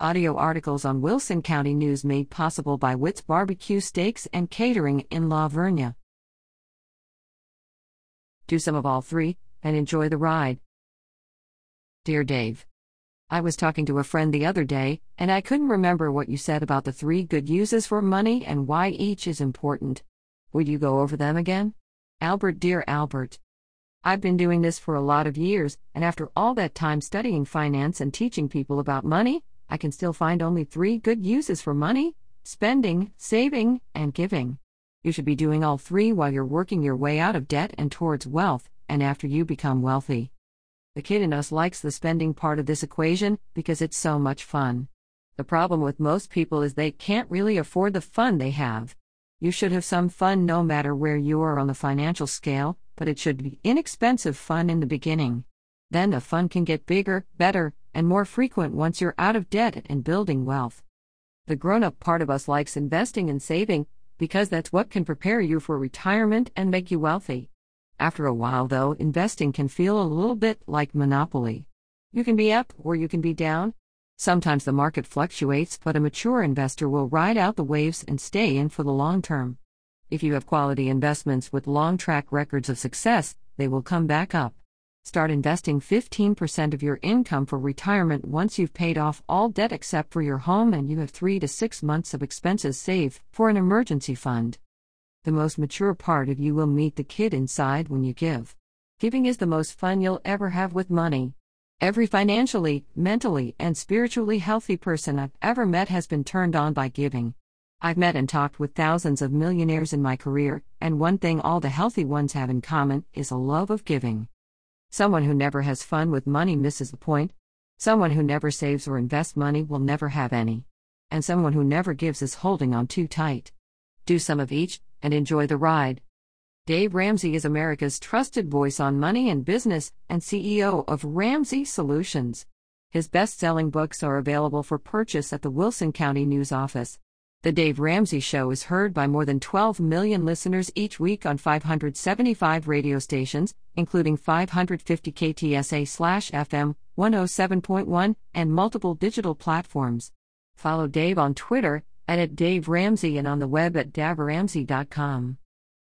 Audio articles on Wilson County News made possible by Witt's Barbecue Steaks and Catering in La Vernia. Do some of all three and enjoy the ride. Dear Dave, I was talking to a friend the other day, and I couldn't remember what you said about the three good uses for money and why each is important. Would you go over them again? Albert, dear Albert. I've been doing this for a lot of years, and after all that time studying finance and teaching people about money, I can still find only three good uses for money spending, saving, and giving. You should be doing all three while you're working your way out of debt and towards wealth, and after you become wealthy. The kid in us likes the spending part of this equation because it's so much fun. The problem with most people is they can't really afford the fun they have. You should have some fun no matter where you are on the financial scale, but it should be inexpensive fun in the beginning. Then the fun can get bigger, better, and more frequent once you're out of debt and building wealth. The grown up part of us likes investing and saving because that's what can prepare you for retirement and make you wealthy. After a while, though, investing can feel a little bit like Monopoly. You can be up or you can be down. Sometimes the market fluctuates, but a mature investor will ride out the waves and stay in for the long term. If you have quality investments with long track records of success, they will come back up. Start investing 15% of your income for retirement once you've paid off all debt except for your home and you have 3 to 6 months of expenses saved for an emergency fund. The most mature part of you will meet the kid inside when you give. Giving is the most fun you'll ever have with money. Every financially, mentally, and spiritually healthy person I've ever met has been turned on by giving. I've met and talked with thousands of millionaires in my career, and one thing all the healthy ones have in common is a love of giving. Someone who never has fun with money misses the point. Someone who never saves or invests money will never have any. And someone who never gives is holding on too tight. Do some of each, and enjoy the ride. Dave Ramsey is America's trusted voice on money and business and CEO of Ramsey Solutions. His best selling books are available for purchase at the Wilson County News Office. The Dave Ramsey Show is heard by more than 12 million listeners each week on 575 radio stations, including 550 KTSA/FM 107.1 and multiple digital platforms. Follow Dave on Twitter at, at Dave Ramsey and on the web at daveramsey.com.